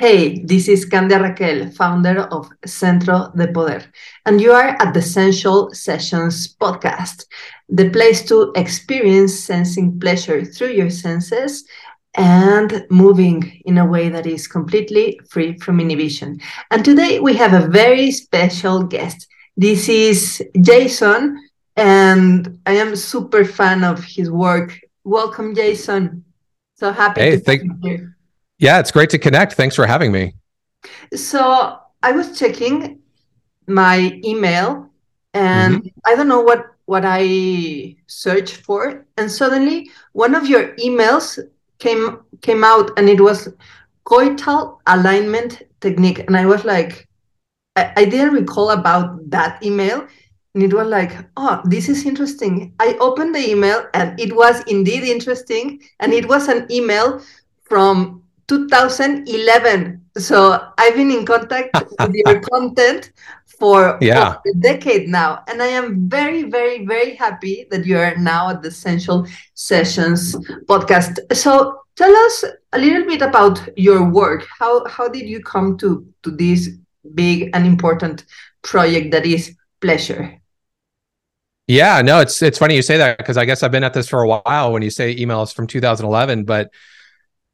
Hey, this is Candia Raquel, founder of Centro de Poder, and you are at the Sensual Sessions podcast, the place to experience sensing pleasure through your senses and moving in a way that is completely free from inhibition. And today we have a very special guest. This is Jason, and I am super fan of his work. Welcome, Jason. So happy hey, to thank- be here. Yeah, it's great to connect. Thanks for having me. So I was checking my email, and mm-hmm. I don't know what what I searched for, and suddenly one of your emails came came out, and it was coital alignment technique, and I was like, I, I didn't recall about that email. And it was like, oh, this is interesting. I opened the email and it was indeed interesting. And it was an email from 2011. So I've been in contact with your content for Yeah. a decade now. And I am very, very, very happy that you are now at the Sensual Sessions podcast. So tell us a little bit about your work. How how did you come to to this big and important project that is pleasure? Yeah, no, it's it's funny you say that because I guess I've been at this for a while when you say emails from 2011, but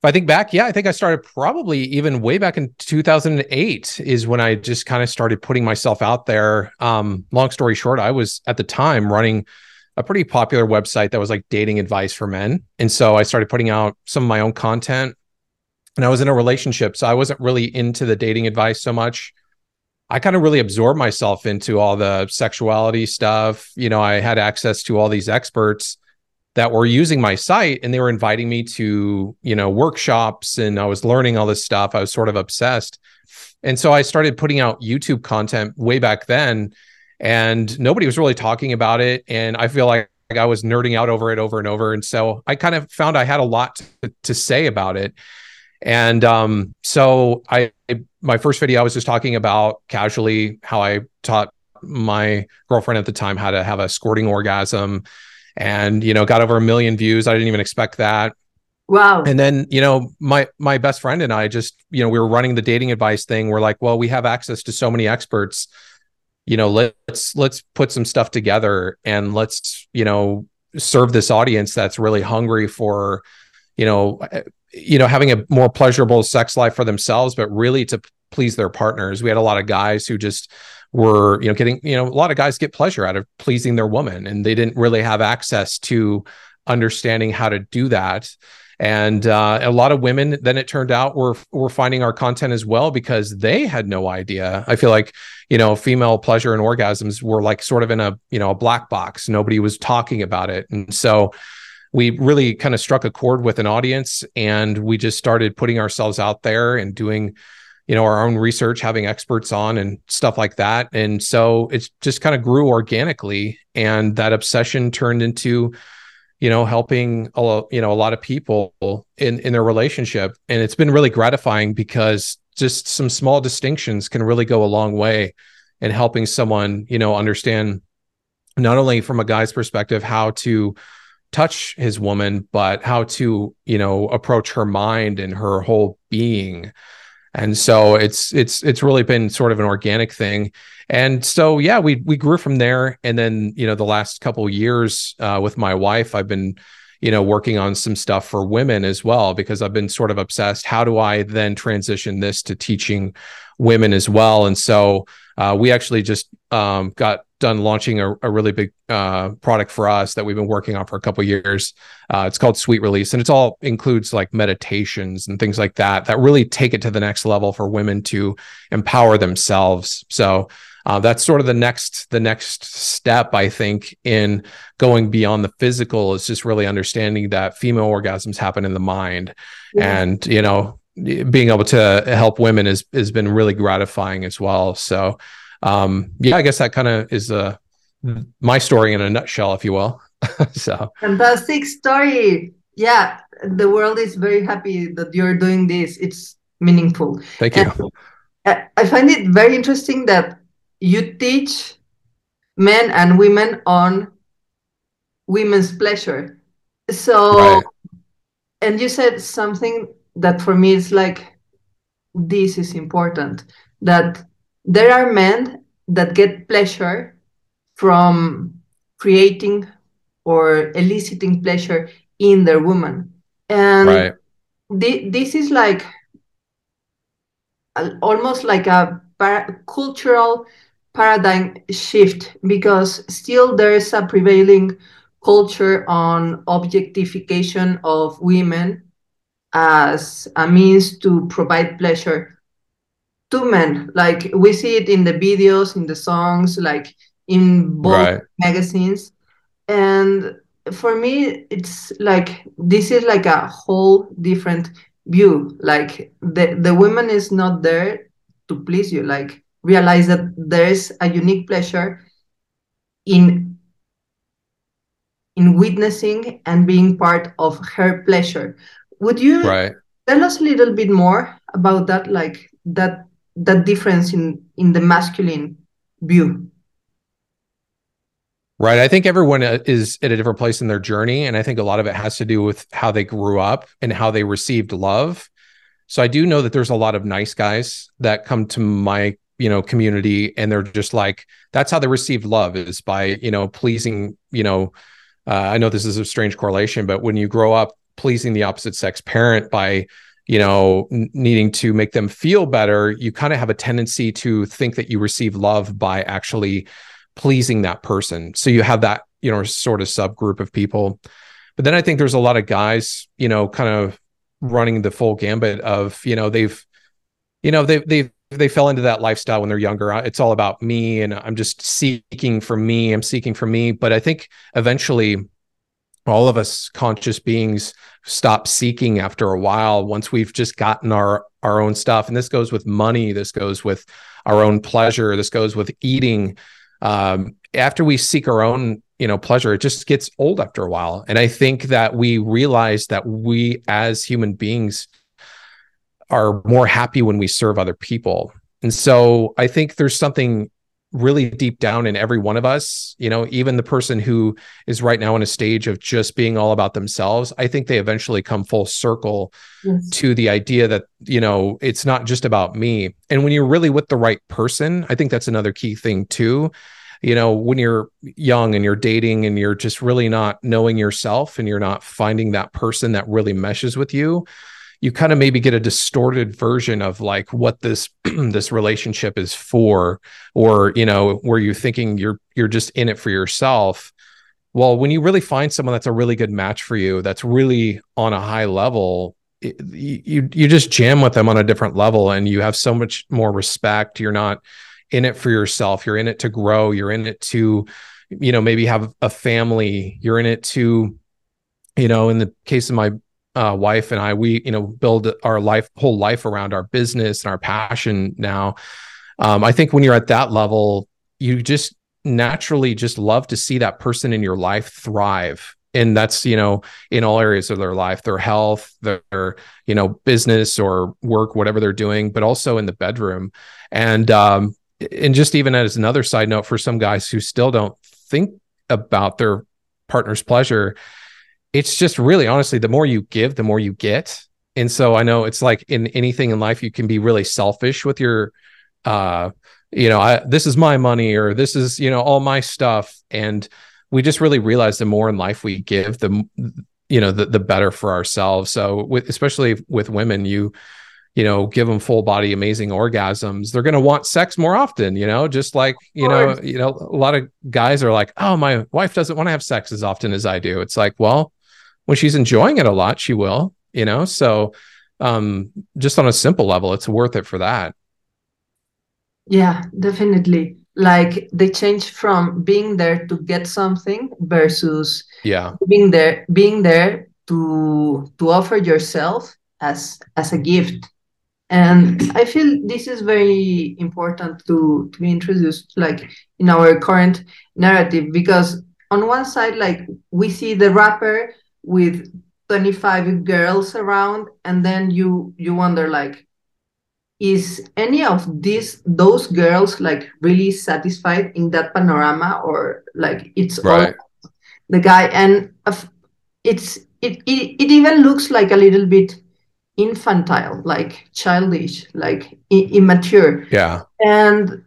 if I think back, yeah, I think I started probably even way back in 2008 is when I just kind of started putting myself out there. Um, long story short, I was at the time running a pretty popular website that was like dating advice for men. And so I started putting out some of my own content. And I was in a relationship, so I wasn't really into the dating advice so much. I kind of really absorbed myself into all the sexuality stuff. You know, I had access to all these experts that were using my site and they were inviting me to, you know, workshops and I was learning all this stuff. I was sort of obsessed. And so I started putting out YouTube content way back then and nobody was really talking about it and I feel like I was nerding out over it over and over and so I kind of found I had a lot to, to say about it. And um, so I my first video I was just talking about casually how I taught my girlfriend at the time how to have a squirting orgasm and you know got over a million views. I didn't even expect that. Wow. and then you know my my best friend and i just you know we were running the dating advice thing. We're like well we have access to so many experts. You know let's let's put some stuff together and let's you know serve this audience that's really hungry for you know you know having a more pleasurable sex life for themselves but really to please their partners. We had a lot of guys who just were you know getting you know a lot of guys get pleasure out of pleasing their woman and they didn't really have access to understanding how to do that. And uh, a lot of women then it turned out were were finding our content as well because they had no idea. I feel like you know female pleasure and orgasms were like sort of in a you know a black box. Nobody was talking about it. And so we really kind of struck a chord with an audience and we just started putting ourselves out there and doing you know our own research having experts on and stuff like that. And so it's just kind of grew organically and that obsession turned into you know helping a lo- you know a lot of people in in their relationship. And it's been really gratifying because just some small distinctions can really go a long way in helping someone you know understand not only from a guy's perspective how to touch his woman but how to you know approach her mind and her whole being and so it's it's it's really been sort of an organic thing. And so yeah we we grew from there. And then you know the last couple years uh, with my wife i've been you know working on some stuff for women as well because i've been sort of obsessed. How do i then transition this to teaching women as well and so uh, we actually just um, got done launching a, a really big uh, product for us that we've been working on for a couple years. Uh, it's called Sweet Release, and it's all includes like meditations and things like that that really take it to the next level for women to empower themselves. So uh, that's sort of the next the next step, I think, in going beyond the physical is just really understanding that female orgasms happen in the mind, Yeah. and you know being able to help women is has been really gratifying as well. So um yeah i guess that kind of is uh my story in a nutshell if you will so Fantastic story. Yeah, the world is very happy that you're doing this. It's meaningful. thank you And I I find it very interesting that you teach men and women on women's pleasure. So, Right. and you said something that for me it's like this is important that there are men that get pleasure from creating or eliciting pleasure in their woman and right. th- this is like a, almost like a par- cultural paradigm shift because still there is a prevailing culture on objectification of women as a means to provide pleasure to men. Like we see it in the videos in the songs like in both right. magazines. And for me it's like this is like a whole different view. Like the the woman is not there to please you. Like realize that there's a unique pleasure in in witnessing and being part of her pleasure would you right. tell us a little bit more about that like that that difference in in the masculine view Right. I think everyone uh, is at a different place in their journey. And I think a lot of it has to do with how they grew up and how they received love. So I do know that there's a lot of nice guys that come to my, you know, community and they're just like, that's how they received love is by, you know, pleasing, you know, uh, I know this is a strange correlation, but when you grow up pleasing the opposite sex parent by, you know, needing to make them feel better, you kind of have a tendency to think that you receive love by actually pleasing that person. So you have that, you know, sort of subgroup of people. But then I think there's a lot of guys, you know, kind of running the full gambit of, you know, they've, you know, they they they fell into that lifestyle when they're younger. It's all about me and I'm just seeking for me. I'm seeking for me. But I think eventually all of us conscious beings stop seeking after a while once we've just gotten our our own stuff. And this goes with money. This goes with our own pleasure. This goes with eating. Um, after we seek our own you know pleasure it just gets old after a while. And i think that we realize that we as human beings are more happy when we serve other people. And so i think there's something really deep down in every one of us you know even the person who is right now in a stage of just being all about themselves i think they eventually come full circle yes. to the idea that you know it's not just about me and when you're really with the right person i think that's another key thing too you know when you're young and you're dating and you're just really not knowing yourself and you're not finding that person that really meshes with you you kind of maybe get a distorted version of like what this this relationship is for or you know where you're thinking you're you're just in it for yourself? Well when you really find someone that's a really good match for you that's really on a high level it, you you just jam with them on a different level and you have so much more respect. You're not in it for yourself. You're in it to grow. You're in it to you know maybe have a family. You're in it to you know in the case of my uh, wife and I, we you know build our life whole life around our business and our passion now. Um, I think when you're at that level, you just naturally just love to see that person in your life thrive and that's you know in all areas of their life their health their you know business or work whatever they're doing but also in the bedroom and um and just even as another side note for some guys who still don't think about their partner's pleasure it's just really honestly the more you give the more you get. And so i know it's like in anything in life you can be really selfish with your uh you know I, this is my money or this is you know all my stuff. And we just really realize the more in life we give the you know the, the better for ourselves. So with especially with women you you know give them full body amazing orgasms they're going to want sex more often you know just like you know you know a lot of guys are like oh my wife doesn't want to have sex as often as i do. It's like well when she's enjoying it a lot, she will, you know? So um just on a simple level, it's worth it for that. Yeah, definitely. Like they change from being there to get something versus yeah being there being there to to offer yourself as as a gift and i feel this is very important to to be introduced like in our current narrative because on one side like we see the rapper with 25 girls around and then you you wonder like is any of these those girls like really satisfied in that panorama or like it's right. all the guy and uh, it's it, it it even looks like a little bit infantile, like childish, like I- immature. Yeah. And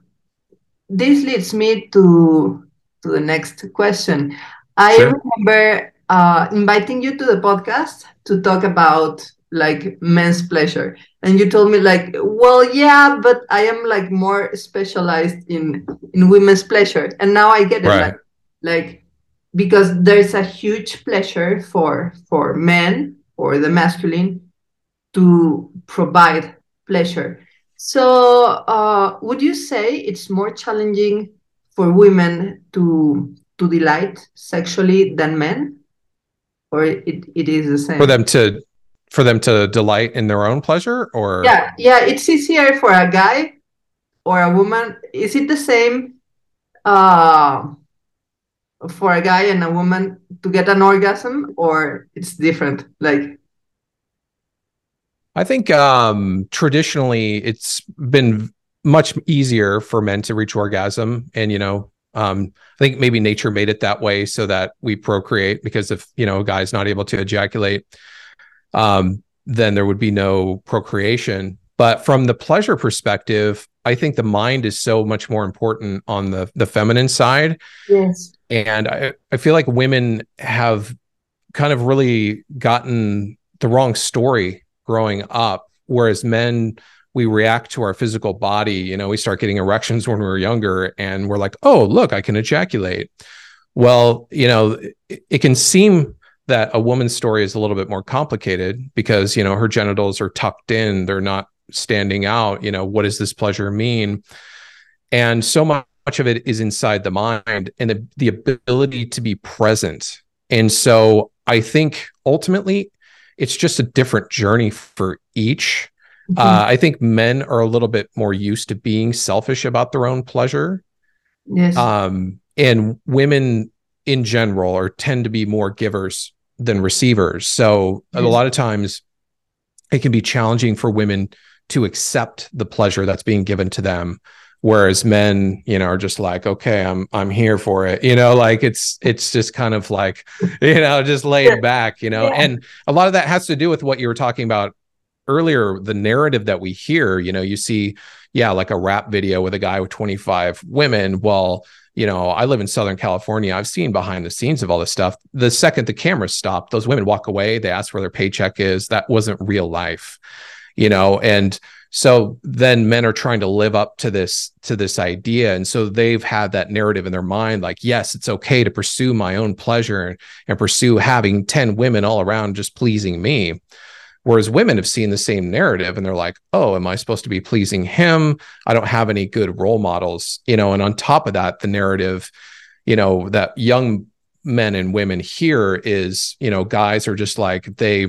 this leads me to to the next question. I Sure. remember uh, inviting you to the podcast to talk about like men's pleasure, and you told me like, well, yeah, but I am like more specialized in in women's pleasure, and now I get it. Right. Like, like because there's a huge pleasure for for men or the masculine to provide pleasure. So, uh, would you say it's more challenging for women to to delight sexually than men, or it, it is the same? For them to for them to delight in their own pleasure or Yeah, yeah, it's easier for a guy or a woman. Is it the same uh, for a guy and a woman to get an orgasm, or it's different? Like, I think um, traditionally it's been much easier for men to reach orgasm, and you know, um, I think maybe nature made it that way so that we procreate. Because if you know a guy's not able to ejaculate, um, then there would be no procreation. But from the pleasure perspective, I think the mind is so much more important on the the feminine side. yes, And I, I feel like women have kind of really gotten the wrong story growing up, whereas men, we react to our physical body. You know, we start getting erections when we were younger and we're like, oh, look, I can ejaculate. Well, you know, it, it can seem that a woman's story is a little bit more complicated because, you know, her genitals are tucked in, they're not standing out. You know, what does this pleasure mean? And so much much of it is inside the mind and the, the ability to be present. And so I think ultimately it's just a different journey for each. Uh, I think men are a little bit more used to being selfish about their own pleasure. yes, Um, and women in general are tend to be more givers than receivers. So a lot of times it can be challenging for women to accept the pleasure that's being given to them. Whereas men you know are just like okay i'm i'm here for it. You know like it's it's just kind of like you know just laid back you know? Yeah. and a lot of that has to do with what you were talking about earlier the narrative that we hear you know you see yeah like a rap video with a guy with 25 women. Well you know i live in southern california. I've seen behind the scenes of all this stuff. The second the cameras stop those women walk away. They ask where their paycheck is. That wasn't real life you know? And so then men are trying to live up to this to this idea. And so they've had that narrative in their mind like yes it's okay to pursue my own pleasure and, and pursue having 10 women all around just pleasing me whereas women have seen the same narrative and they're like oh am i supposed to be pleasing him? I don't have any good role models you know and on top of that the narrative you know that young men and women here is you know guys are just like they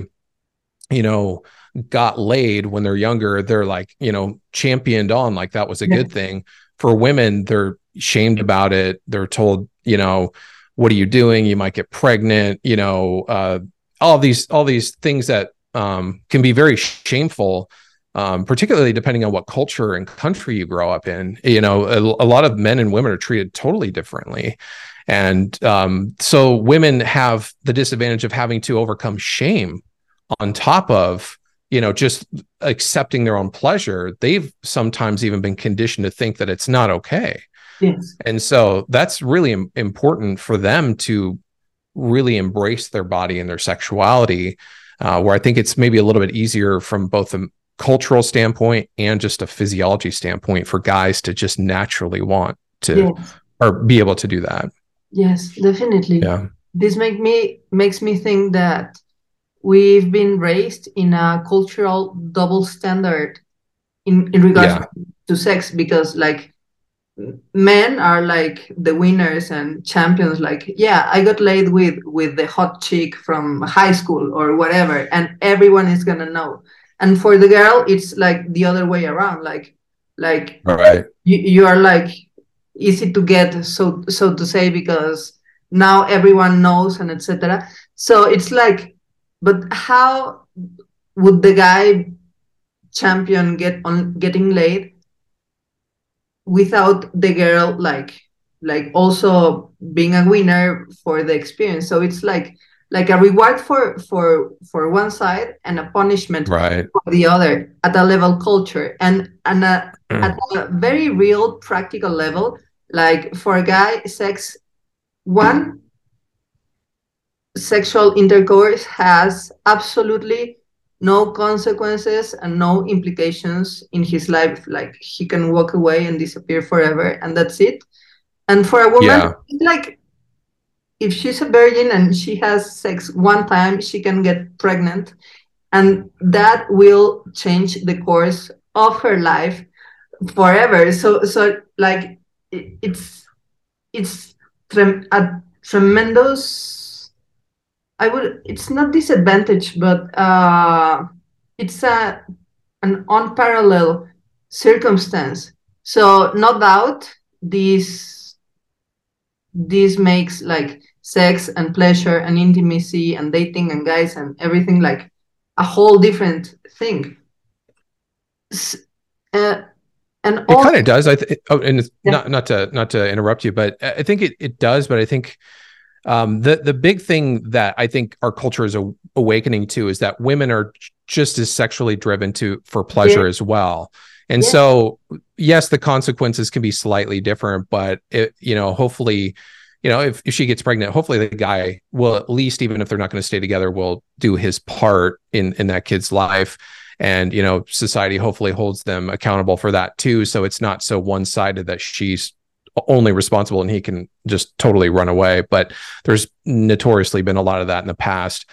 you know got laid when they're younger. They're like you know championed on like that was a good thing. For women they're shamed about it. They're told you know what are you doing? You might get pregnant you know uh all these all these things that um can be very shameful um particularly depending on what culture and country you grow up in. You know a, a lot of men and women are treated totally differently. And um so women have the disadvantage of having to overcome shame on top of you know just accepting their own pleasure. They've sometimes even been conditioned to think that it's not okay. Yes, and so that's really im- important for them to really embrace their body and their sexuality uh, where i think it's maybe a little bit easier from both a cultural standpoint and just a physiology standpoint for guys to just naturally want to yes, or be able to do that yes, definitely. yeah this make me makes me think that we've been raised in a cultural double standard in in regards Yeah. to sex because like men are like the winners and champions like yeah i got laid with with the hot chick from high school or whatever and everyone is gonna know. And for the girl it's like the other way around like like all right. you, you are like easy to get so so to say because now everyone knows and etc so it's like but how would the guy champion get on getting laid without the girl like like also being a winner for the experience so it's like like a reward for for for one side and a punishment right. for the other at a level culture and and a, Mm. at a very real practical level like for a guy sex one sexual intercourse has absolutely no consequences and no implications in his life. Like he can walk away and disappear forever and that's it. And for a woman Yeah. like if she's a virgin and she has sex one time she can get pregnant and that will change the course of her life forever. So so like it, it's it's trem- a tremendous i would it's not disadvantage but uh it's a an unparalleled circumstance so no doubt this this makes like sex and pleasure and intimacy and dating and guys and everything like a whole different thing S- uh, and It kind of does. I th- oh, and it's Yeah. not not to not to interrupt you, but I I think it it does. But I think um, the the big thing that I think our culture is a- awakening to is that women are just as sexually driven to for pleasure as well. And Yeah. so, yes, the consequences can be slightly different, but it you know hopefully. You know, if, if she gets pregnant, hopefully the guy will at least, even if they're not going to stay together, will do his part in in that kid's life and you know society hopefully holds them accountable for that too so it's not so one-sided that she's only responsible and he can just totally run away but there's notoriously been a lot of that in the past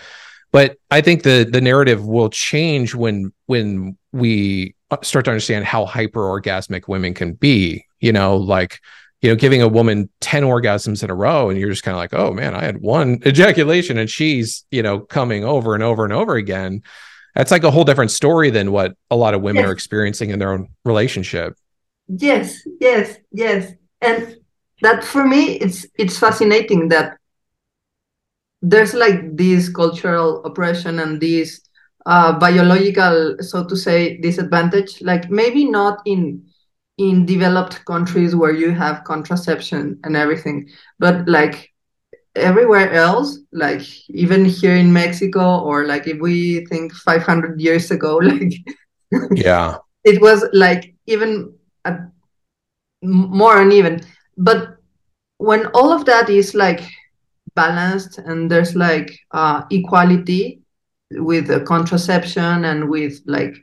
but i think the the narrative will change when when we start to understand how hyper orgasmic women can be you know like you know giving a woman 10 orgasms in a row and you're just kind of like oh man i had one ejaculation and she's you know coming over and over and over again that's like a whole different story than what a lot of women Yes. are experiencing in their own relationship. Yes, yes, yes. And that for me it's it's fascinating that there's like this cultural oppression and this uh, biological, so to say, disadvantage. Like maybe not in in developed countries where you have contraception and everything, but like everywhere else, like even here in Mexico, or like if we think 500 years ago, like Yeah. it was like even a, m- more uneven but when all of that is like balanced and there's like uh, equality with uh, contraception and with like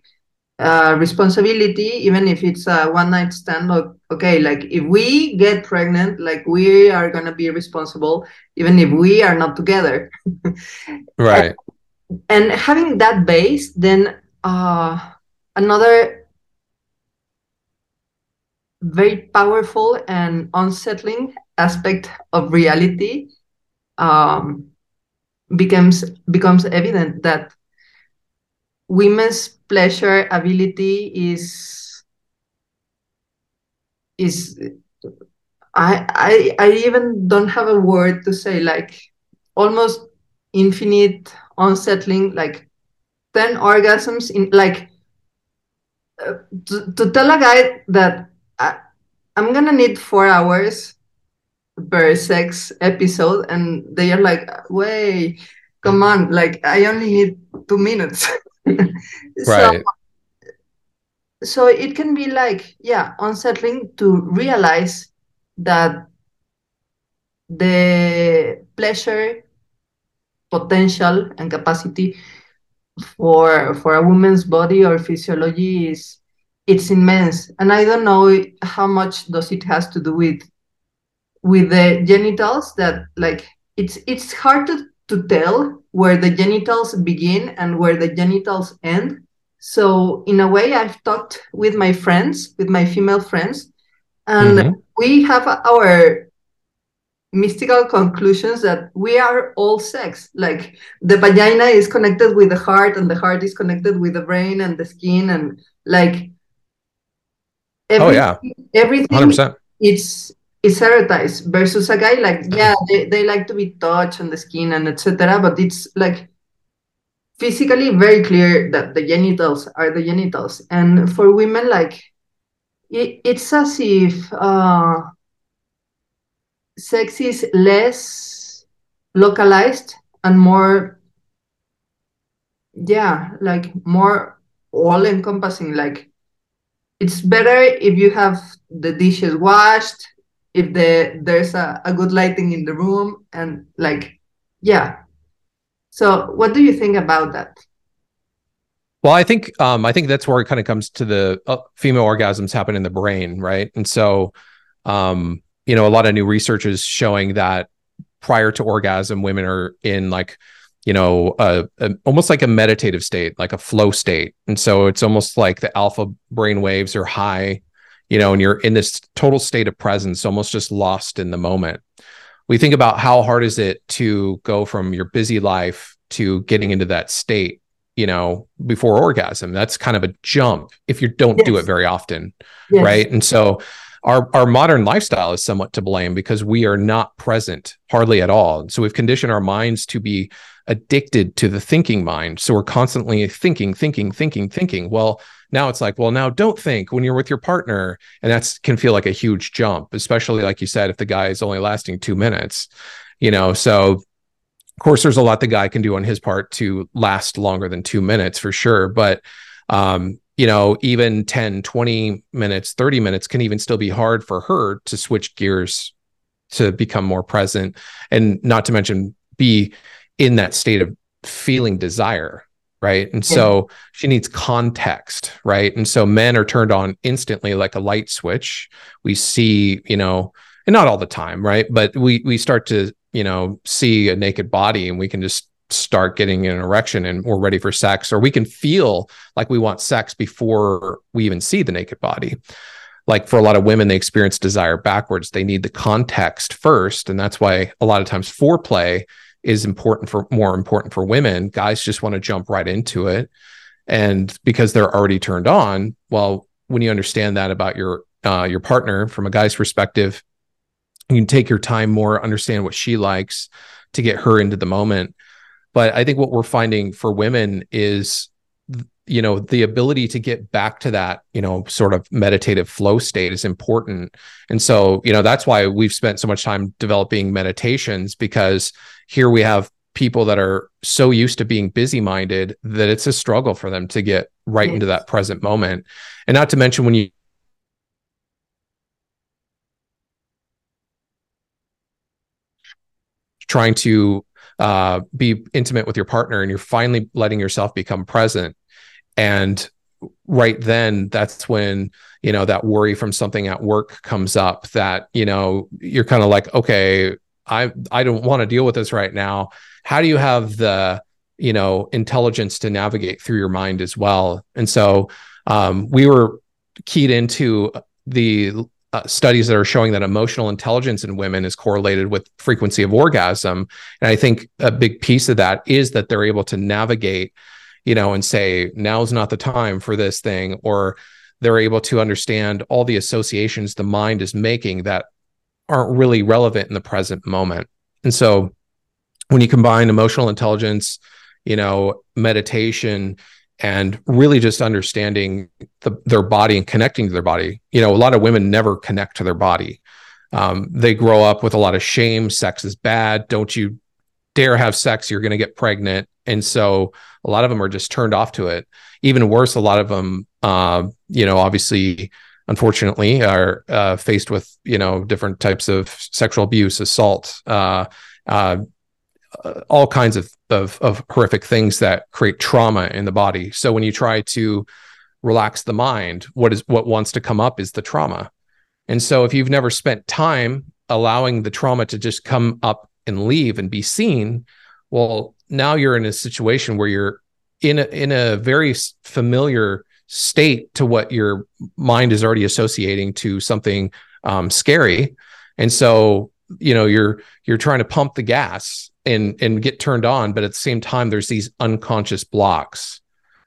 uh, responsibility even if it's a one night stand o- okay like if we get pregnant like we are gonna be responsible even if we are not together Right. and having that base then uh another very powerful and unsettling aspect of reality um becomes becomes evident that women's pleasure ability is is I, I I even don't have a word to say like almost infinite unsettling like 10 orgasms in like uh, to, to tell a guy that I, i'm gonna need four hours per sex episode and they are like wait come on like i only need two minutes so Right. so it can be like yeah unsettling to realize that the pleasure potential and capacity for for a woman's body or physiology is it's immense. And i don't know how much does it has to do with with the genitals that like it's it's hard to, to tell where the genitals begin and where the genitals end. So in a way i've talked with my friends with my female friends and Mhm. we have our mystical conclusions that we are all sex. Like the vagina is connected with the heart and the heart is connected with the brain and the skin and like Oh yeah. everything 100%. it's it's erotized versus a guy like yeah they, they like to be touched on the skin and etc but it's like physically very clear that the genitals are the genitals and for women like it, it's as if uh sex is less localized and more yeah like more all encompassing like it's better if you have the dishes washed if the there's a, a good lighting in the room and like yeah. So what do you think about that? Well i think um i think that's where it kind of comes to the uh, female orgasms happen in the brain right? And so um you know a lot of new research is showing that prior to orgasm women are in like you know, a, a, almost like a meditative state, like a flow state. And so it's almost like the alpha brain waves are high, you know, and you're in this total state of presence, almost just lost in the moment. We think about how hard is it to go from your busy life to getting into that state, you know, before orgasm. That's kind of a jump if you don't yes. do it very often. Yes. Right. And so our our modern lifestyle is somewhat to blame because we are not present hardly at all. So we've conditioned our minds to be addicted to the thinking mind. So we're constantly thinking, thinking, thinking, thinking. Well, now it's like, well, now don't think when you're with your partner. And that's can feel like a huge jump, especially like you said, if the guy is only lasting two minutes, you know. So of course, there's a lot the guy can do on his part to last longer than two minutes for sure. But um, you know, even 10, 20 minutes, 30 minutes can even still be hard for her to switch gears to become more present and not to mention be in that state of feeling desire right? And so she needs context right? And so men are turned on instantly like a light switch. We see you know and not all the time right? But we we start to you know see a naked body and we can just start getting an erection and we're ready for sex or we can feel like we want sex before we even see the naked body. Like for a lot of women they experience desire backwards. They need the context first and that's why a lot of times foreplay is important for more important for women. Guys just want to jump right into it. And because they're already turned on, well, when you understand that about your uh, your partner from a guy's perspective, you can take your time more, understand what she likes to get her into the moment. But I think what we're finding for women is you know the ability to get back to that you know sort of meditative flow state is important and so you know that's why we've spent so much time developing meditations because here we have people that are so used to being busy minded that it's a struggle for them to get right yes. into that present moment and not to mention when you trying to uh, be intimate with your partner and you're finally letting yourself become present and right then that's when you know that worry from something at work comes up that you know you're kind of like okay i i don't want to deal with this right now. How do you have the you know intelligence to navigate through your mind as well? And so um, we were keyed into the uh, studies that are showing that emotional intelligence in women is correlated with frequency of orgasm. And i think a big piece of that is that they're able to navigate you know, and say, now's not the time for this thing, or they're able to understand all the associations the mind is making that aren't really relevant in the present moment. And so when you combine emotional intelligence, you know, meditation, and really just understanding the, their body and connecting to their body. You know, a lot of women never connect to their body. Um, they grow up with a lot of shame. Sex is bad. Don't you dare have sex. You're going to get pregnant. And so a lot of them are just turned off to it. Even worse, a lot of them, uh, you know, obviously, unfortunately, are uh, faced with you know different types of sexual abuse, assault, uh, uh, all kinds of, of of horrific things that create trauma in the body. So when you try to relax the mind, what is what wants to come up is the trauma. And so if you've never spent time allowing the trauma to just come up and leave and be seen, well, now you're in a situation where you're in a, in a very familiar state to what your mind is already associating to something um, scary. And so you know you're you're trying to pump the gas and and get turned on but at the same time there's these unconscious blocks.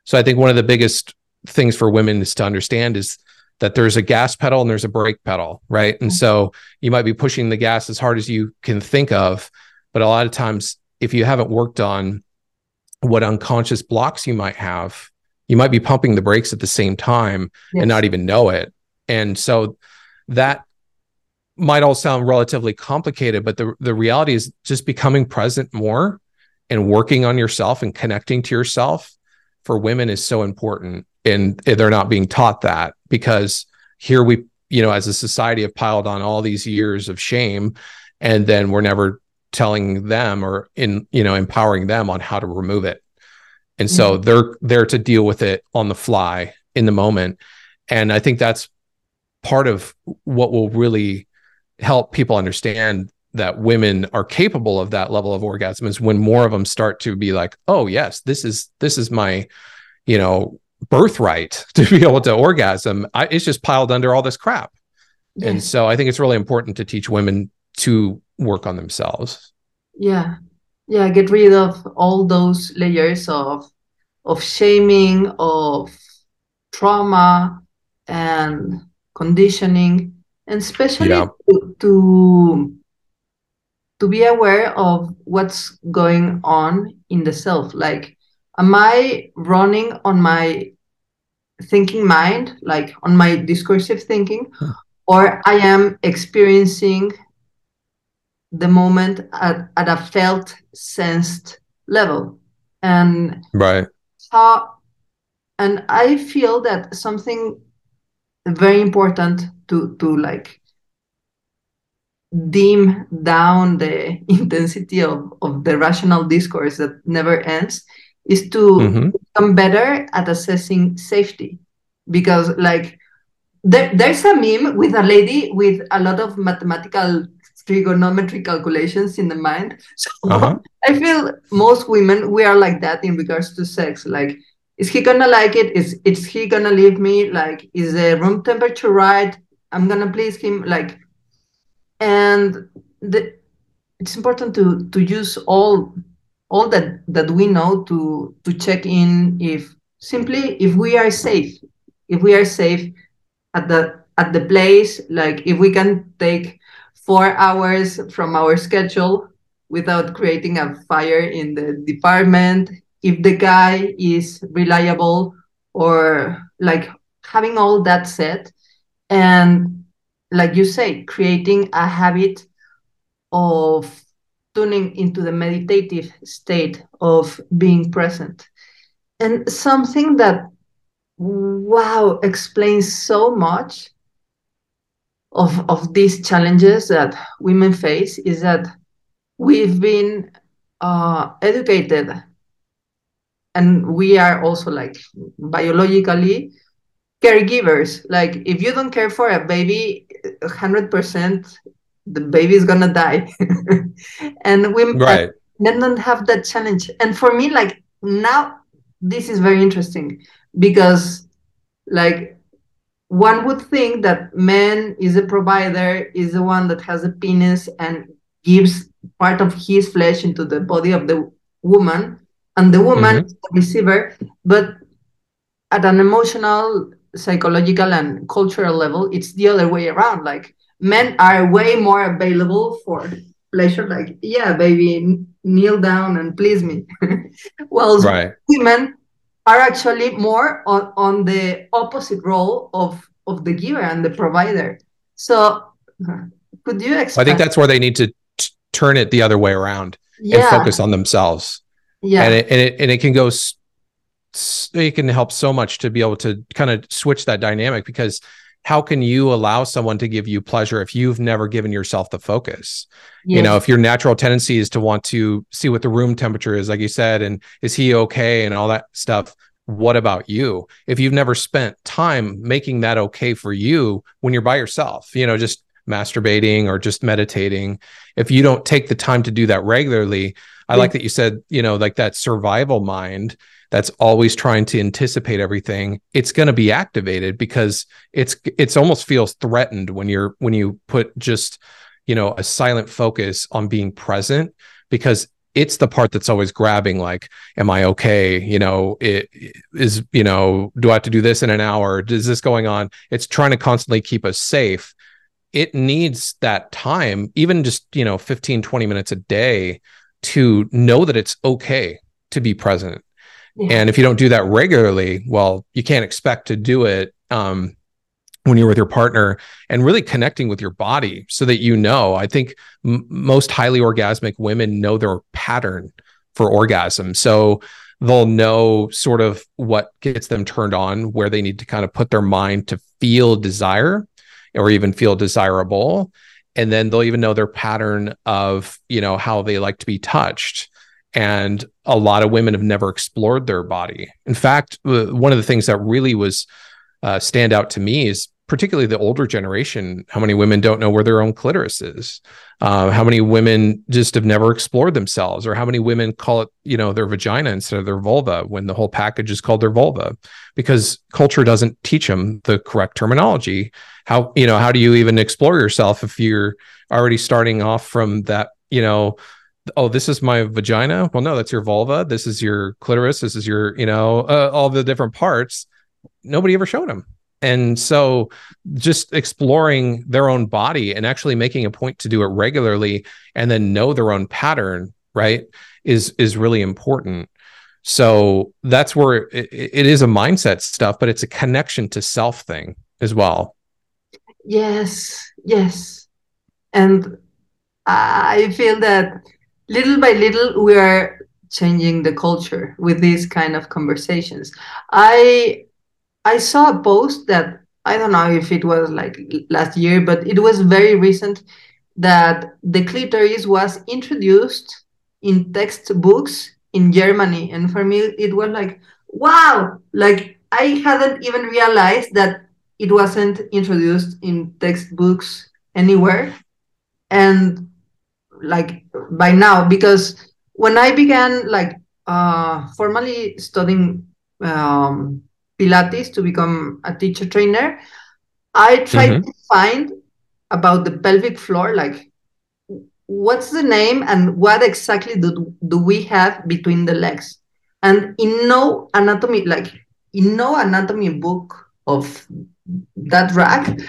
So i think one of the biggest things for women is to understand is that there's a gas pedal and there's a brake pedal right? And mm-hmm. so you might be pushing the gas as hard as you can think of but a lot of times if you haven't worked on what unconscious blocks you might have, you might be pumping the brakes at the same time yes. and not even know it. And so that might all sound relatively complicated, but the, the reality is just becoming present more and working on yourself and connecting to yourself for women is so important and they're not being taught that because here we you know as a society have piled on all these years of shame and then we're never telling them or in you know empowering them on how to remove it and so mm-hmm. they're there to deal with it on the fly in the moment and i think that's part of what will really help people understand that women are capable of that level of orgasm is when more of them start to be like oh yes this is this is my you know birthright to be able to orgasm I, it's just piled under all this crap yeah. and so i think it's really important to teach women to work on themselves yeah yeah get rid of all those layers of of shaming of trauma and conditioning and especially yeah. to, to to be aware of what's going on in the self like am i running on my thinking mind like on my discursive thinking huh. or i am experiencing the moment at, at a felt sensed level. And right. how and i feel that something very important to to like dim down the intensity of, of the rational discourse that never ends is to mm-hmm. become better at assessing safety. Because like there, there's a meme with a lady with a lot of mathematical trigonometry calculations in the mind. So uh-huh. i feel most women we are like that in regards to sex. Like is he gonna like it? Is is he gonna leave me? Like is the room temperature right? I'm gonna please him like and the, it's important to to use all all that that we know to to check in if simply if we are safe. If we are safe at the at the place like if we can take four hours from our schedule without creating a fire in the department if the guy is reliable or like having all that said and like you say, creating a habit of tuning into the meditative state of being present. And something that, wow, explains so much of, of these challenges that women face is that we've been uh, educated. And we are also like biologically caregivers. Like if you don't care for a baby 100% the baby is gonna die. And women right. then don't have that challenge. And for me like now this is very interesting because like one would think that man is a provider is the one that has a penis and gives part of his flesh into the body of the woman and the woman mm-hmm. is the receiver but at an emotional psychological and cultural level it's the other way around like men are way more available for pleasure like yeah baby kneel down and please me well, right. women are actually more on, on the opposite role of of the giver and the provider. So uh, could you expect- i think that's where they need to t- turn it the other way around yeah. and focus on themselves. Yeah. And it, and it, and it can go it can help so much to be able to kind of switch that dynamic because how can you allow someone to give you pleasure if you've never given yourself the focus yes. you know if your natural tendency is to want to see what the room temperature is like you said and is he okay and all that stuff what about you if you've never spent time making that okay for you when you're by yourself you know just masturbating or just meditating if you don't take the time to do that regularly i yeah. like that you said you know like that survival mind that's always trying to anticipate everything it's going to be activated because it's it's almost feels threatened when you're when you put just you know a silent focus on being present because it's the part that's always grabbing like am i okay? You know it is you know do i have to do this in an hour? Is this going on? It's trying to constantly keep us safe. It needs that time even just you know 15 20 minutes a day to know that it's okay to be present and if you don't do that regularly, well, you can't expect to do it um, when you're with your partner and really connecting with your body so that you know. I think m- most highly orgasmic women know their pattern for orgasm. So they'll know sort of what gets them turned on, where they need to kind of put their mind to feel desire or even feel desirable. And then they'll even know their pattern of, you know, how they like to be touched. And a lot of women have never explored their body. In fact, one of the things that really was uh, stand out to me is particularly the older generation, how many women don't know where their own clitoris is? Uh, how many women just have never explored themselves, or how many women call it, you know, their vagina instead of their vulva when the whole package is called their vulva, because culture doesn't teach them the correct terminology. How you know how do you even explore yourself if you're already starting off from that, you know, oh this is my vagina? Well no that's your vulva. This is your clitoris. This is your you know uh, all the different parts. Nobody ever showed them and so just exploring their own body and actually making a point to do it regularly and then know their own pattern right is is really important. So that's where it, it is a mindset stuff but it's a connection to self thing as well. Yes yes. And i feel that little by little we are changing the culture with these kind of conversations i I saw a post that I don't know if it was like last year, but it was very recent that the clitoris was introduced in textbooks in Germany. And for me, it was like, wow, like I hadn't even realized that it wasn't introduced in textbooks anywhere. And like by now, because when I began like uh, formally studying um, Pilates to become a teacher trainer, I tried mm-hmm. to find about the pelvic floor, like what's the name and what exactly do, do we have between the legs? And in no anatomy, like in no anatomy book of that rack,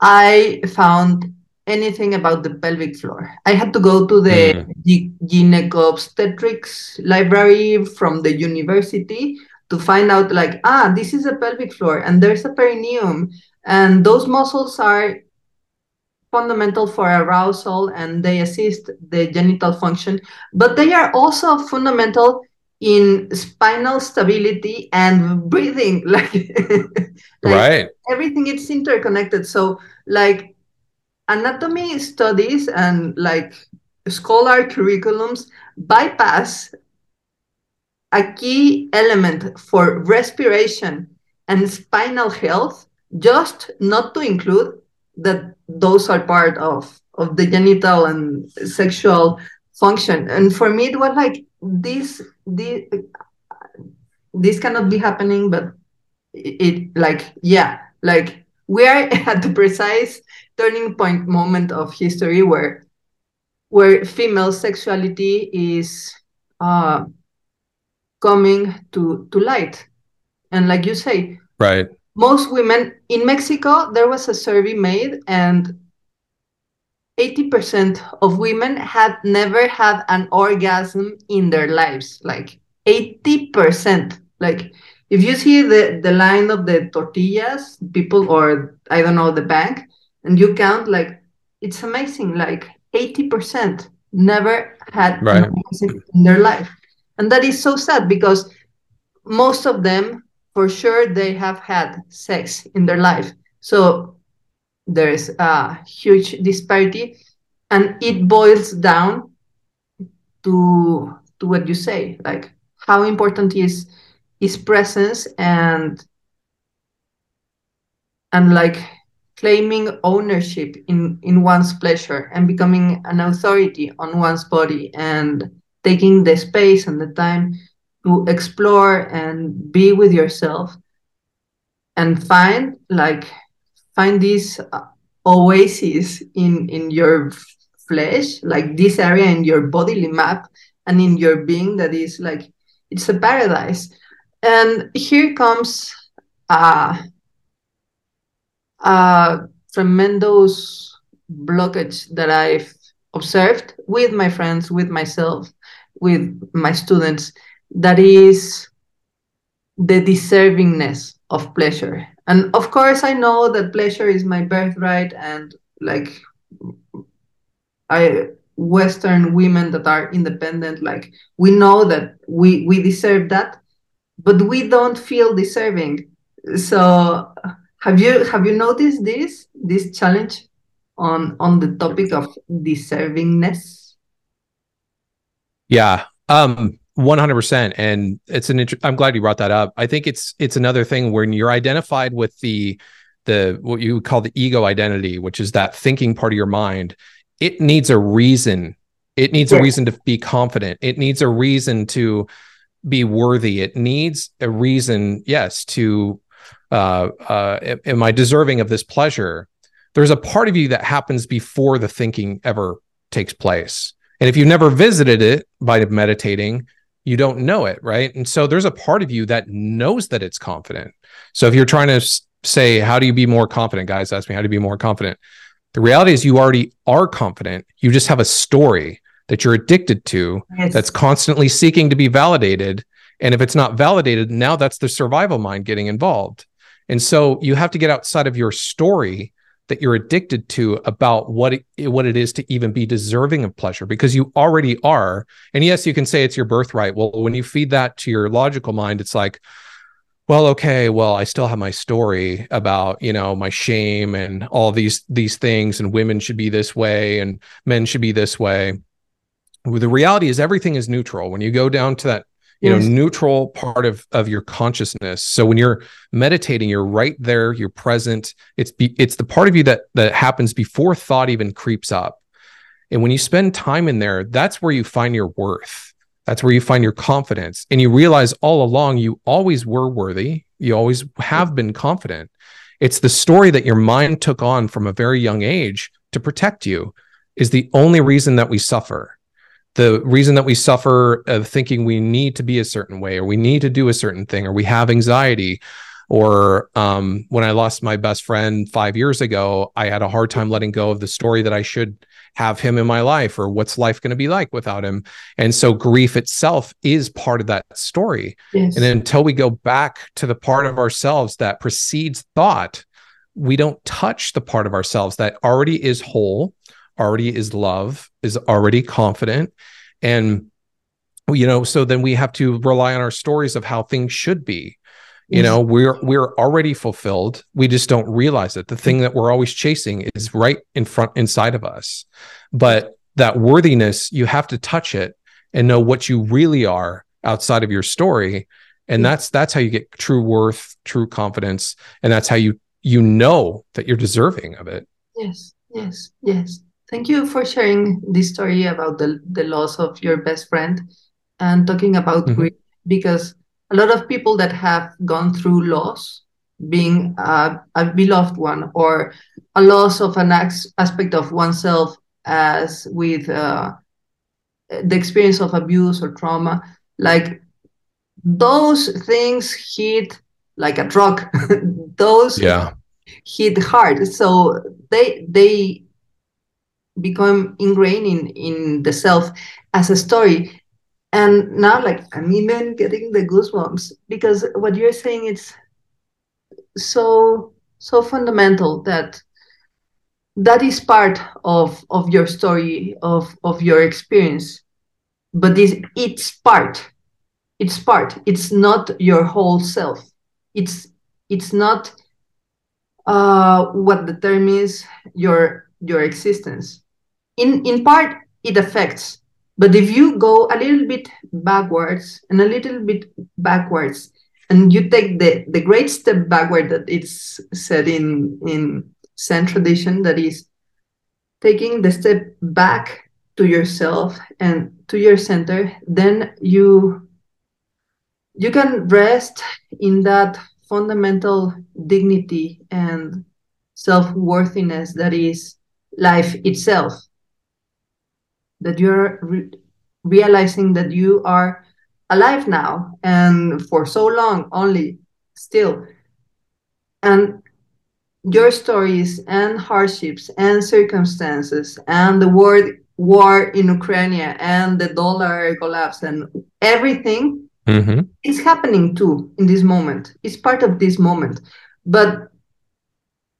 I found anything about the pelvic floor. I had to go to the mm. gynecobstetrics library from the university to find out like ah this is a pelvic floor and there's a perineum and those muscles are fundamental for arousal and they assist the genital function but they are also fundamental in spinal stability and breathing like, like right everything is interconnected so like anatomy studies and like scholar curriculums bypass a key element for respiration and spinal health, just not to include that those are part of, of the genital and sexual function. And for me, it was like this, this, this cannot be happening, but it, it like, yeah, like we are at the precise turning point moment of history where where female sexuality is uh, coming to to light. And like you say right. most women in mexico there was a survey made and 80% of women had never had an orgasm in their lives. Like 80% like if you see the the line of the tortillas people or i don't know the bank and you count like it's amazing like 80% never had right. in their life and that is so sad because most of them for sure they have had sex in their life so there's a huge disparity and it boils down to to what you say like how important is is presence and and like claiming ownership in in one's pleasure and becoming an authority on one's body and taking the space and the time to explore and be with yourself and find like find this uh, oasis in in your flesh like this area in your bodily map and in your being that is like it's a paradise. And here comes a, a tremendous blockage that i've observed with my friends with myself with my students that is the deservingness of pleasure. And of course i know that pleasure is my birthright and like i western women that are independent like we know that we we deserve that but we don't feel deserving. So have you have you noticed this this challenge on on the topic of deservingness? Yeah um 100% and it's an i'm glad you brought that up. I think it's it's another thing when you're identified with the the what you would call the ego identity which is that thinking part of your mind it needs a reason. It needs yeah. a reason to be confident. It needs a reason to be worthy. It needs a reason yes to uh uh am i deserving of this pleasure? There's a part of you that happens before the thinking ever takes place. And if you've never visited it by meditating you don't know it right? And so there's a part of you that knows that it's confident. So if you're trying to say how do you be more confident? Guys ask me how to be more confident? The reality is you already are confident. You just have a story that you're addicted to yes. that's constantly seeking to be validated. And if it's not validated now that's the survival mind getting involved and so you have to get outside of your story that you're addicted to about what it, what it is to even be deserving of pleasure because you already are. And yes you can say it's your birthright. Well when you feed that to your logical mind it's like well okay well i still have my story about you know my shame and all these these things and women should be this way and men should be this way. The reality is everything is neutral. When you go down to that you yes. know neutral part of of your consciousness. So when you're meditating you're right there you're present. It's be, it's the part of you that that happens before thought even creeps up. And when you spend time in there that's where you find your worth. That's where you find your confidence. And you realize all along you always were worthy. You always have been confident. It's the story that your mind took on from a very young age to protect you is the only reason that we suffer the reason that we suffer of thinking we need to be a certain way or we need to do a certain thing or we have anxiety or um, when i lost my best friend five years ago i had a hard time letting go of the story that i should have him in my life or what's life going to be like without him and so grief itself is part of that story yes. and until we go back to the part of ourselves that precedes thought we don't touch the part of ourselves that already is whole already is love, is already confident. And, you know, so then we have to rely on our stories of how things should be. You know, mm-hmm. we're we're already fulfilled. We just don't realize it. The thing that we're always chasing is right in front inside of us. But that worthiness, you have to touch it and know what you really are outside of your story. And mm. that's that's how you get true worth, true confidence, and that's how you you know that you're deserving of it. Yes, yes, yes. Thank you for sharing this story about the, the loss of your best friend and talking about mm-hmm. grief because a lot of people that have gone through loss, being a, a beloved one or a loss of an aspect of oneself, as with uh, the experience of abuse or trauma, like those things hit like a truck. those yeah. hit hard. So they they become ingrained in in the self as a story. And now like i'm even getting the goosebumps because what you're saying it's so so fundamental that that is part of of your story of of your experience. But this it's part. It's part. It's not your whole self. It's it's not uh what determines your your existence in in part it affects. But if you go a little bit backwards and a little bit backwards and you take the the great step backward that it's said in in zen tradition that is taking the step back to yourself and to your center then you you can rest in that fundamental dignity and self-worthiness that is life itself that you're re- realizing that you are alive now and for so long only still and your stories and hardships and circumstances and the war war in Ukraine and the dollar collapse and everything mm-hmm. is happening too in this moment. It's part of this moment, but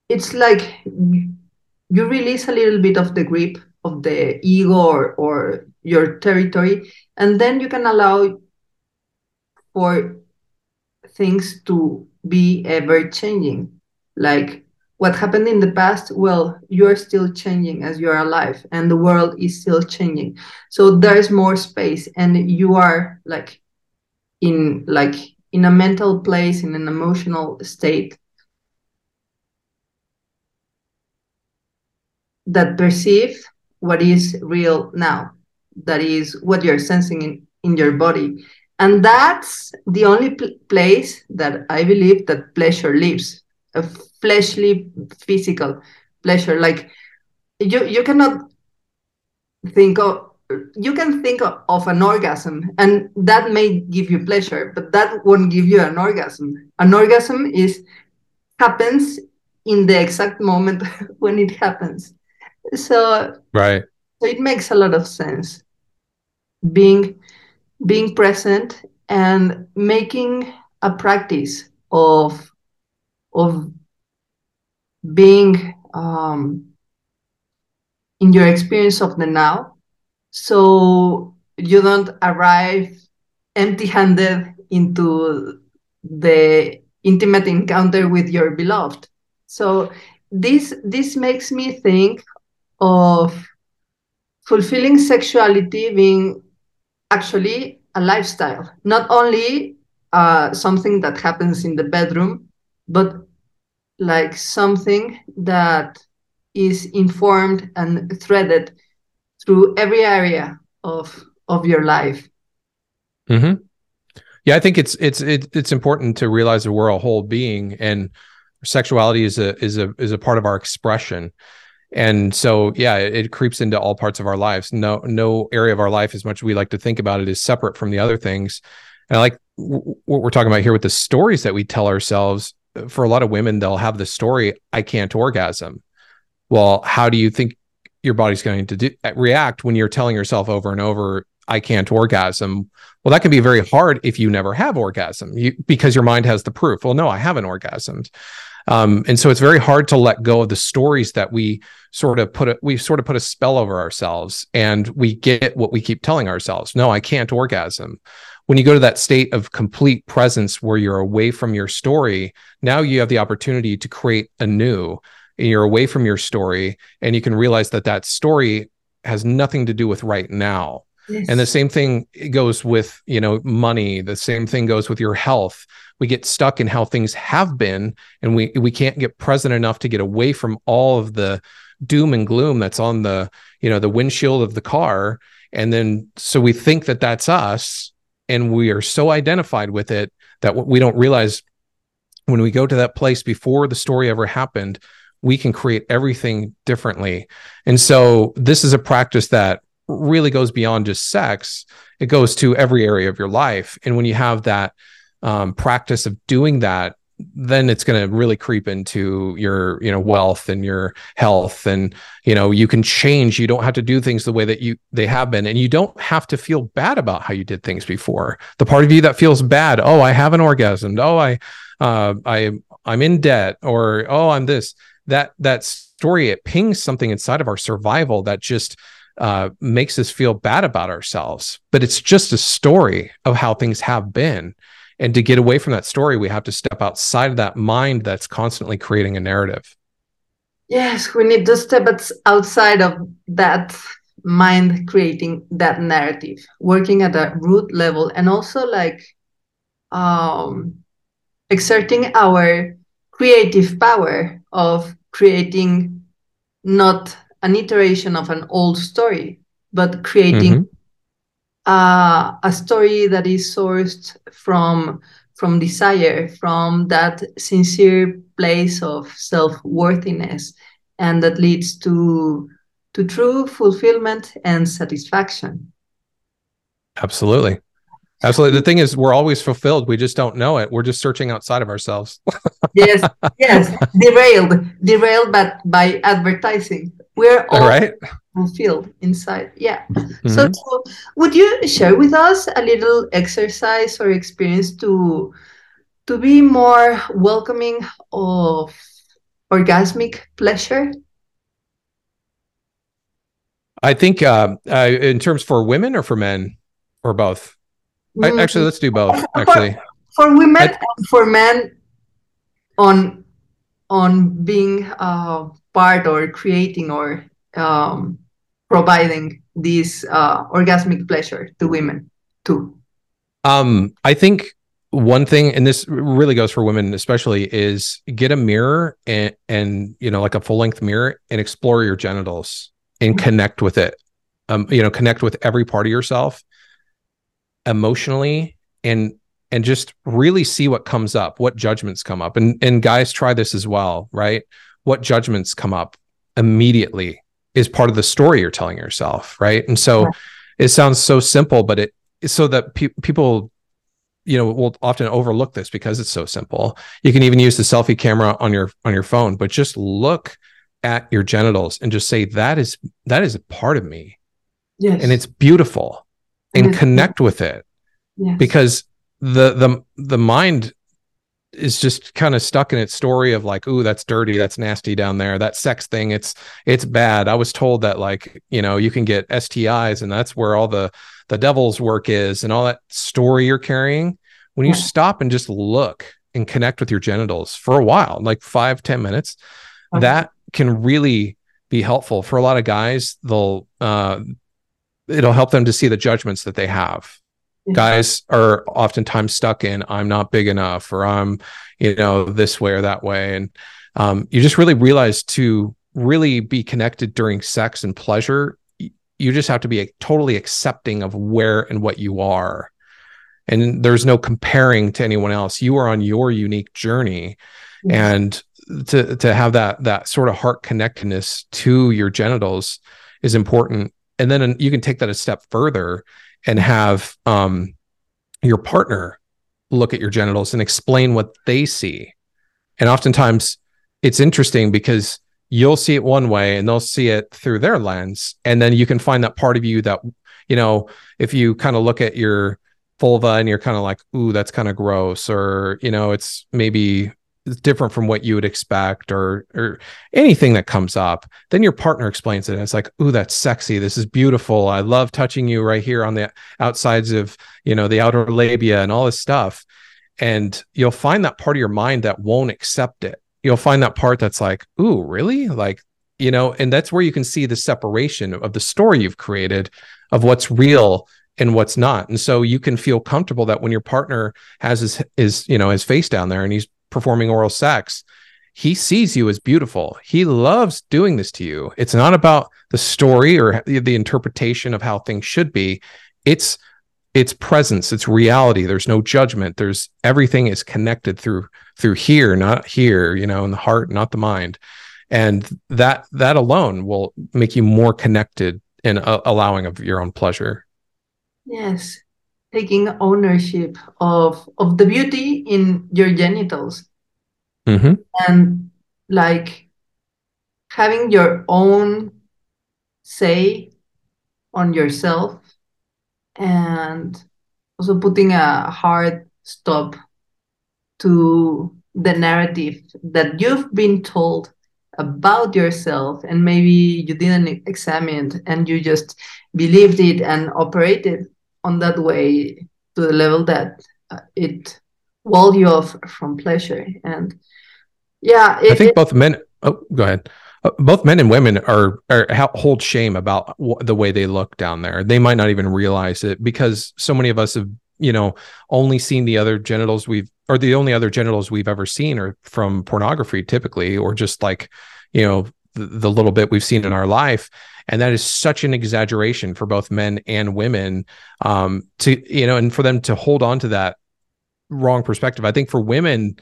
it's like you release a little bit of the grip of the ego or, or your territory and then you can allow for things to be ever changing. Like what happened in the past? Well you're still changing as you're alive and the world is still changing. So there's more space and you are like in like in a mental place in an emotional state that perceive what is real now that is what you're sensing in, in your body. And that's the only pl- place that i believe that pleasure lives a fleshly physical pleasure. Like you you cannot think of you can think of, of an orgasm and that may give you pleasure but that won't give you an orgasm. An orgasm is happens in the exact moment when it happens so right. so it makes a lot of sense. Being being present and making a practice of of being um, in your experience of the now. So you don't arrive empty handed into the intimate encounter with your beloved. So this this makes me think of fulfilling sexuality being actually a lifestyle. Not only uh, something that happens in the bedroom but like something that is informed and threaded through every area of of your life. Mm-hmm. yeah i think it's it's it, it's important to realize that we're a whole being and sexuality is a is a is a part of our expression and so yeah it, it creeps into all parts of our lives. No no area of our life as much as we like to think about it is separate from the other things. And i like w- what we're talking about here with the stories that we tell ourselves uh, for a lot of women they'll have the story i can't orgasm. Well how do you think your body's going to do, uh, react when you're telling yourself over and over i can't orgasm well that can be very hard if you never have orgasm. You, because your mind has the proof well no i haven't orgasmed um, and so it's very hard to let go of the stories that we sort of put a, we sort of put a spell over ourselves and we get what we keep telling ourselves no i can't orgasm when you go to that state of complete presence where you're away from your story, now you have the opportunity to create a new. And you're away from your story, and you can realize that that story has nothing to do with right now. Yes. And the same thing goes with, you know, money. The same thing goes with your health. We get stuck in how things have been, and we we can't get present enough to get away from all of the doom and gloom that's on the, you know, the windshield of the car. And then so we think that that's us, and we are so identified with it that we don't realize when we go to that place before the story ever happened we can create everything differently. And so this is a practice that really goes beyond just sex. It goes to every area of your life. And when you have that um, practice of doing that then it's going to really creep into your you know wealth and your health. And you know you can change. You don't have to do things the way that you they have been. And you don't have to feel bad about how you did things before. The part of you that feels bad oh i have an orgasm. Oh i uh, i i'm in debt or oh i'm this that that story it pings something inside of our survival that just uh, makes us feel bad about ourselves. But it's just a story of how things have been and to get away from that story, we have to step outside of that mind that's constantly creating a narrative. Yes, we need to step outside of that mind creating that narrative, working at a root level, and also like um, exerting our creative power of creating not an iteration of an old story, but creating mm-hmm uh, a story that is sourced from from desire, from that sincere place of self worthiness, and that leads to to true fulfillment and satisfaction. Absolutely. Absolutely. The thing is, we're always fulfilled. We just don't know it. We're just searching outside of ourselves. yes, yes. Derailed, derailed, but by advertising. We're all, all right fulfilled inside. Yeah. Mm-hmm. So, so, would you share with us a little exercise or experience to to be more welcoming of orgasmic pleasure? I think uh, uh, in terms for women or for men or both. Mm-hmm. I, actually, let's do both. Actually, for, for women I, and for men, on on being uh, part or creating or um, providing this uh, orgasmic pleasure to women too. Um, I think one thing, and this really goes for women especially, is get a mirror and and you know like a full length mirror and explore your genitals and mm-hmm. connect with it. Um, you know, connect with every part of yourself emotionally and and just really see what comes up, what judgments come up. And and guys try this as well, right? What judgments come up immediately is part of the story you're telling yourself, right? And so yeah. it sounds so simple, but it so that pe- people you know will often overlook this because it's so simple. You can even use the selfie camera on your on your phone, but just look at your genitals and just say that is that is a part of me. Yes. And it's beautiful. And connect with it. Yes. Because the the the mind is just kind of stuck in its story of like, ooh, that's dirty, that's nasty down there. That sex thing, it's it's bad. I was told that like, you know, you can get STIs and that's where all the the devil's work is and all that story you're carrying. When you yeah. stop and just look and connect with your genitals for a while, like five ten minutes, okay. that can really be helpful for a lot of guys. They'll uh it'll help them to see the judgments that they have guys are oftentimes stuck in i'm not big enough or i'm you know this way or that way and um, you just really realize to really be connected during sex and pleasure you just have to be totally accepting of where and what you are. And there's no comparing to anyone else. You are on your unique journey. Mm-hmm. and to to have that that sort of heart connectedness to your genitals is important. And then you can take that a step further and have um, your partner look at your genitals and explain what they see. And oftentimes it's interesting because you'll see it one way and they'll see it through their lens. And then you can find that part of you that, you know, if you kind of look at your vulva and you're kind of like, ooh, that's kind of gross, or, you know, it's maybe different from what you would expect or or anything that comes up then your partner explains it and it's like ooh that's sexy. This is beautiful. I love touching you right here on the outsides of you know the outer labia and all this stuff. And you'll find that part of your mind that won't accept it. You'll find that part that's like ooh really? Like you know and that's where you can see the separation of the story you've created of what's real and what's not. And so you can feel comfortable that when your partner has his his you know his face down there and he's performing oral sex, he sees you as beautiful. He loves doing this to you. It's not about the story or the interpretation of how things should be. It's it's presence, it's reality. There's no judgment. There's everything is connected through through here, not here, you know, in the heart, not the mind. And that that alone will make you more connected and uh, allowing of your own pleasure. Yes taking ownership of of the beauty in your genitals mm-hmm. and like having your own say on yourself and also putting a hard stop to the narrative that you've been told about yourself and maybe you didn't examine it and you just believed it and operated on that way to the level that uh, it walled you off from pleasure. And yeah it, i think it, both men oh go ahead. Uh, both men and women are, are hold shame about w- the way they look down there. They might not even realize it because so many of us have you know only seen the other genitals we've or the only other genitals we've ever seen are from pornography typically or just like you know the, the little bit we've seen in our life. And that is such an exaggeration for both men and women um, to you know and for them to hold on to that wrong perspective. I think for women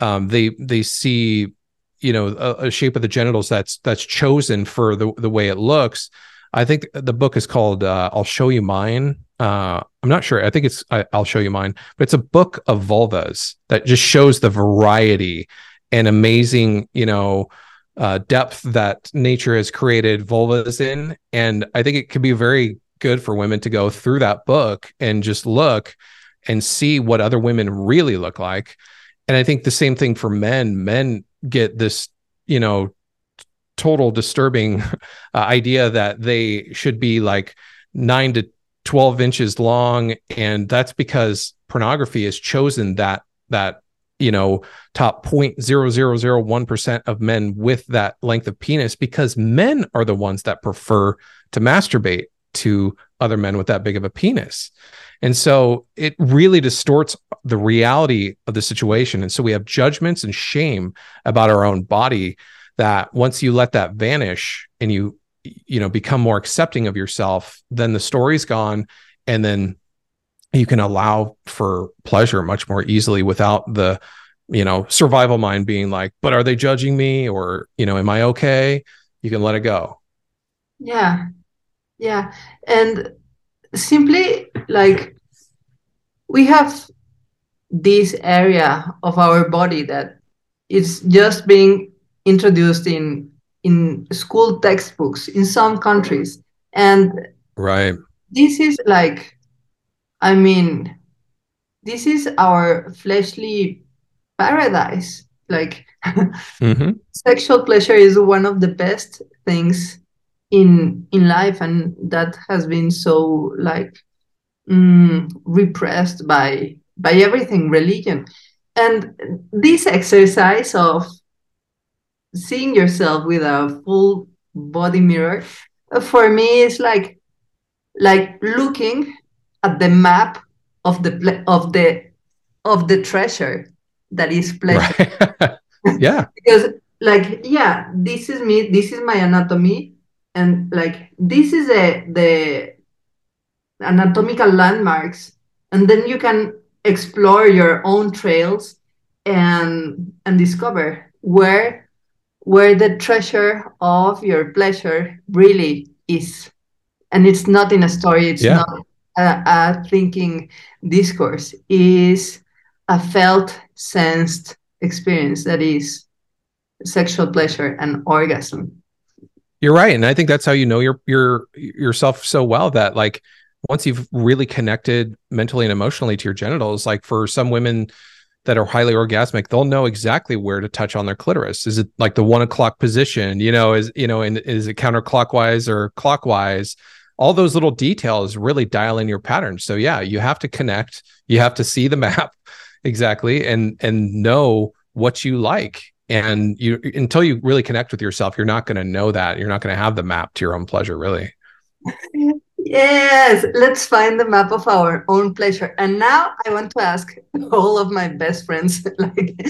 um, they they see you know a, a, shape of the genitals that's that's chosen for the the way it looks. I think the book is called uh, i'll show you mine. Uh, i'm not sure. I think it's I, i'll show you mine but it's a book of vulvas that just shows the variety and amazing you know uh, depth that nature has created vulvas in. And I think it could be very good for women to go through that book and just look and see what other women really look like. And I think the same thing for men. Men get this, you know, total disturbing uh, idea that they should be like nine to 12 inches long and that's because pornography has chosen that that you know top 0.0001% of men with that length of penis because men are the ones that prefer to masturbate to other men with that big of a penis. And so it really distorts the reality of the situation. And so we have judgments and shame about our own body that once you let that vanish and you you know become more accepting of yourself then the story's gone and then you can allow for pleasure much more easily without the you know survival mind being like but are they judging me? or you know am i okay? You can let it go. Yeah. Yeah. And simply like we have this area of our body that is just being introduced in in school textbooks in some countries. And right. this is like i mean this is our fleshly paradise like mm-hmm. sexual pleasure is one of the best things in in life and that has been so like mm, repressed by by everything religion and this exercise of seeing yourself with a full body mirror for me is like like looking at the map of the of the of the treasure that is pleasure right. yeah because like yeah this is me this is my anatomy and like this is a the anatomical landmarks and then you can explore your own trails and and discover where where the treasure of your pleasure really is. And it's not in a story, it's yeah. not a, a thinking discourse, is a felt, sensed experience that is sexual pleasure and orgasm. You're right. And I think that's how you know your your yourself so well that like once you've really connected mentally and emotionally to your genitals, like for some women, that are highly orgasmic, they'll know exactly where to touch on their clitoris. Is it like the one o'clock position? You know, is you know, and is it counterclockwise or clockwise? All those little details really dial in your pattern. So yeah, you have to connect. You have to see the map exactly and and know what you like. And you until you really connect with yourself, you're not going to know that. You're not going to have the map to your own pleasure, really. Yes, let's find the map of our own pleasure. And now I want to ask all of my best friends, like,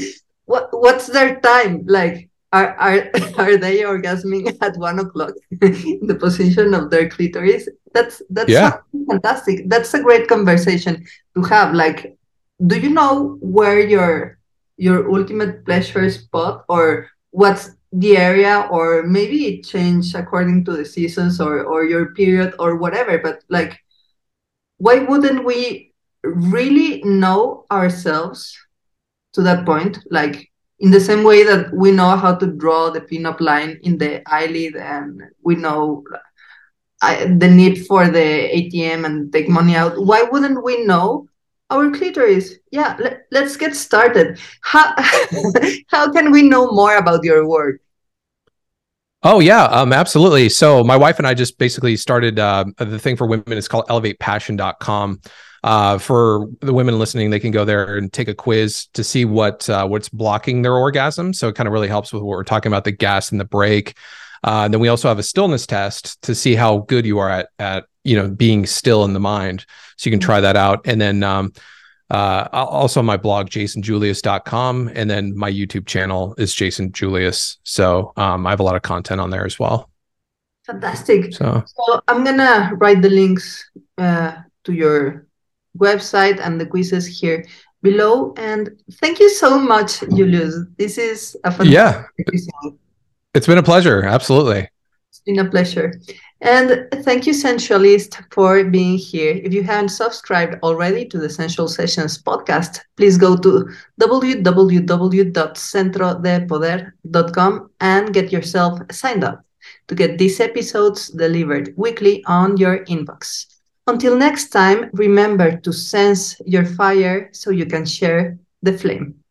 what what's their time? Like, are are are they orgasming at one o'clock in the position of their clitoris? That's that's yeah. fantastic. That's a great conversation to have. Like, do you know where your your ultimate pleasure spot or what's the area or maybe it changed according to the seasons or or your period or whatever but like why wouldn't we really know ourselves to that point like in the same way that we know how to draw the pinup line in the eyelid and we know I, the need for the atm and take money out why wouldn't we know? Our clitoris. Yeah let, us get started. How how can we know more about your work? Oh yeah um absolutely. So my wife and i just basically started uh, the thing for women is called elevatepassion.com uh, for the women listening they can go there and take a quiz to see what uh, what's blocking their orgasm. So it kind of really helps with what we're talking about the gas and the brake. uh, and then we also have a stillness test to see how good you are at at you know being still in the mind. So you can try that out. And then um, uh, also my blog jasonjulius.com and then my youtube channel is jason julius. So um, i have a lot of content on there as well. Fantastic. So, so i'm gonna write the links uh, to your website and the quizzes here below and thank you so much julius this is a fantastic yeah episode. it's been a pleasure absolutely it's been a pleasure and thank you, Sensualist, for being here. If you haven't subscribed already to the Sensual Sessions podcast, please go to www.centrodepoder.com and get yourself signed up to get these episodes delivered weekly on your inbox. Until next time, remember to sense your fire so you can share the flame.